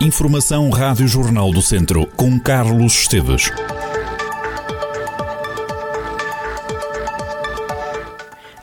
Informação Rádio Jornal do Centro, com Carlos Esteves.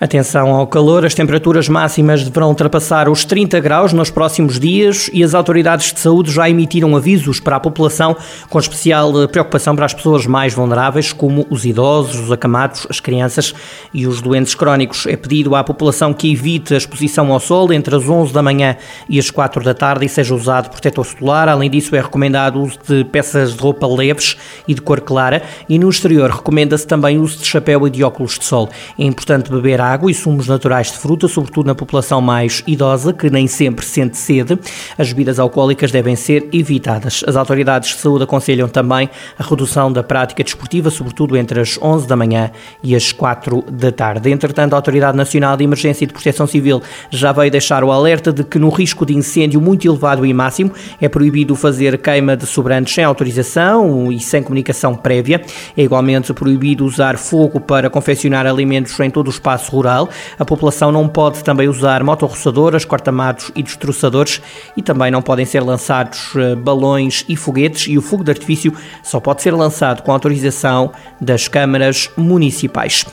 Atenção ao calor, as temperaturas máximas deverão ultrapassar os 30 graus nos próximos dias e as autoridades de saúde já emitiram avisos para a população, com especial preocupação para as pessoas mais vulneráveis, como os idosos, os acamados, as crianças e os doentes crónicos. É pedido à população que evite a exposição ao sol entre as 11 da manhã e as 4 da tarde e seja usado protetor solar. Além disso, é recomendado o uso de peças de roupa leves e de cor clara e no exterior recomenda-se também o uso de chapéu e de óculos de sol. É importante beber água água e sumos naturais de fruta, sobretudo na população mais idosa, que nem sempre sente sede. As bebidas alcoólicas devem ser evitadas. As autoridades de saúde aconselham também a redução da prática desportiva, sobretudo entre as 11 da manhã e as 4 da tarde. Entretanto, a Autoridade Nacional de Emergência e de Proteção Civil já veio deixar o alerta de que no risco de incêndio muito elevado e máximo é proibido fazer queima de sobrantes sem autorização e sem comunicação prévia. É igualmente proibido usar fogo para confeccionar alimentos em todo o espaço rural. A população não pode também usar motorroçadoras, cortamatos e destroçadores e também não podem ser lançados eh, balões e foguetes e o fogo de artifício só pode ser lançado com autorização das câmaras municipais.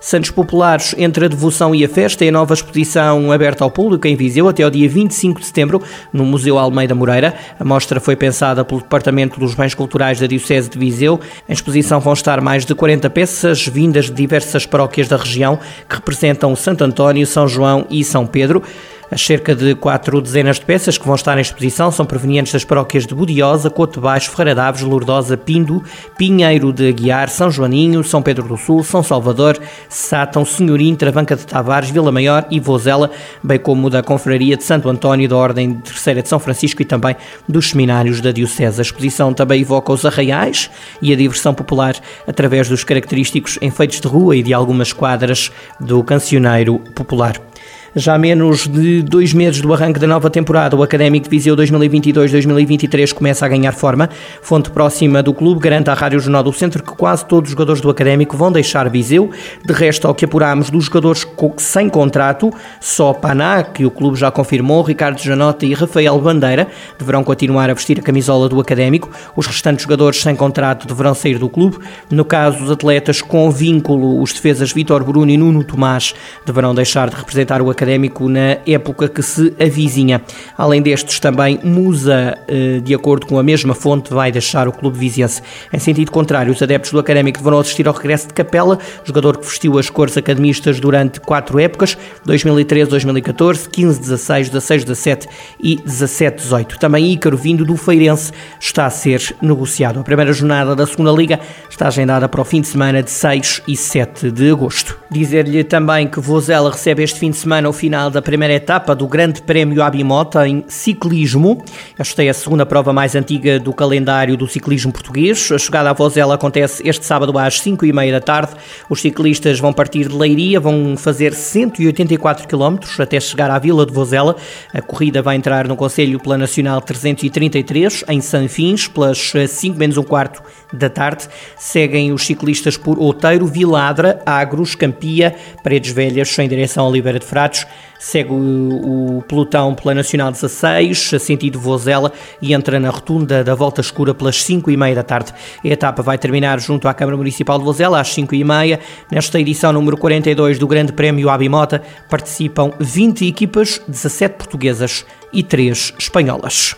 Santos Populares entre a devoção e a festa é a nova exposição aberta ao público em Viseu até ao dia 25 de setembro no Museu Almeida Moreira. A mostra foi pensada pelo Departamento dos Bens Culturais da Diocese de Viseu. Em exposição vão estar mais de 40 peças vindas de diversas paróquias da região que representam Santo António, São João e São Pedro. As cerca de quatro dezenas de peças que vão estar em exposição são provenientes das paróquias de Budiosa, Coto Baixo, Ferreira Daves, Lourdosa, Pindo, Pinheiro de Aguiar, São Joaninho, São Pedro do Sul, São Salvador, Sátão, Senhorim, Travanca de Tavares, Vila Maior e Vozela, bem como da Confraria de Santo António, da Ordem Terceira de São Francisco e também dos seminários da Diocese. A exposição também evoca os arraiais e a diversão popular através dos característicos enfeites de rua e de algumas quadras do cancioneiro popular. Já há menos de dois meses do arranque da nova temporada, o Académico de Viseu 2022-2023 começa a ganhar forma. Fonte próxima do clube garante à Rádio Jornal do Centro que quase todos os jogadores do Académico vão deixar Viseu. De resto, ao que apuramos dos jogadores sem contrato, só Paná, que o clube já confirmou, Ricardo Janota e Rafael Bandeira deverão continuar a vestir a camisola do Académico. Os restantes jogadores sem contrato deverão sair do clube. No caso, os atletas com vínculo, os defesas Vitor Bruno e Nuno Tomás, deverão deixar de representar o Académico académico na época que se avizinha. Além destes, também Musa, eh, de acordo com a mesma fonte, vai deixar o clube viziense. Em sentido contrário, os adeptos do académico deverão assistir ao regresso de Capela, jogador que vestiu as cores academistas durante quatro épocas, 2013, 2014, 15, 16, 16, 17 e 17, 18. Também Ícaro, vindo do Feirense, está a ser negociado. A primeira jornada da segunda Liga está agendada para o fim de semana de 6 e 7 de agosto. Dizer-lhe também que Vozela recebe este fim de semana o final da primeira etapa do Grande Prémio Abimota em ciclismo. Esta é a segunda prova mais antiga do calendário do ciclismo português. A chegada à Vozela acontece este sábado às 5 e meia da tarde. Os ciclistas vão partir de Leiria, vão fazer 184 km até chegar à Vila de Vozela. A corrida vai entrar no Conselho pela Nacional 333, em Sanfins, pelas 5 menos um quarto da tarde. Seguem os ciclistas por Outeiro, Viladra, Agros, Campia, Paredes Velhas, em direção a Oliveira de Fratos. Segue o, pelotão pela Nacional 16, a sentido Vozela, e entra na rotunda da Volta Escura pelas 5 e meia da tarde. A etapa vai terminar junto à Câmara Municipal de Vozela às 5 e meia. Nesta edição número 42 do Grande Prémio Abimota participam 20 equipas, 17 portuguesas e 3 espanholas.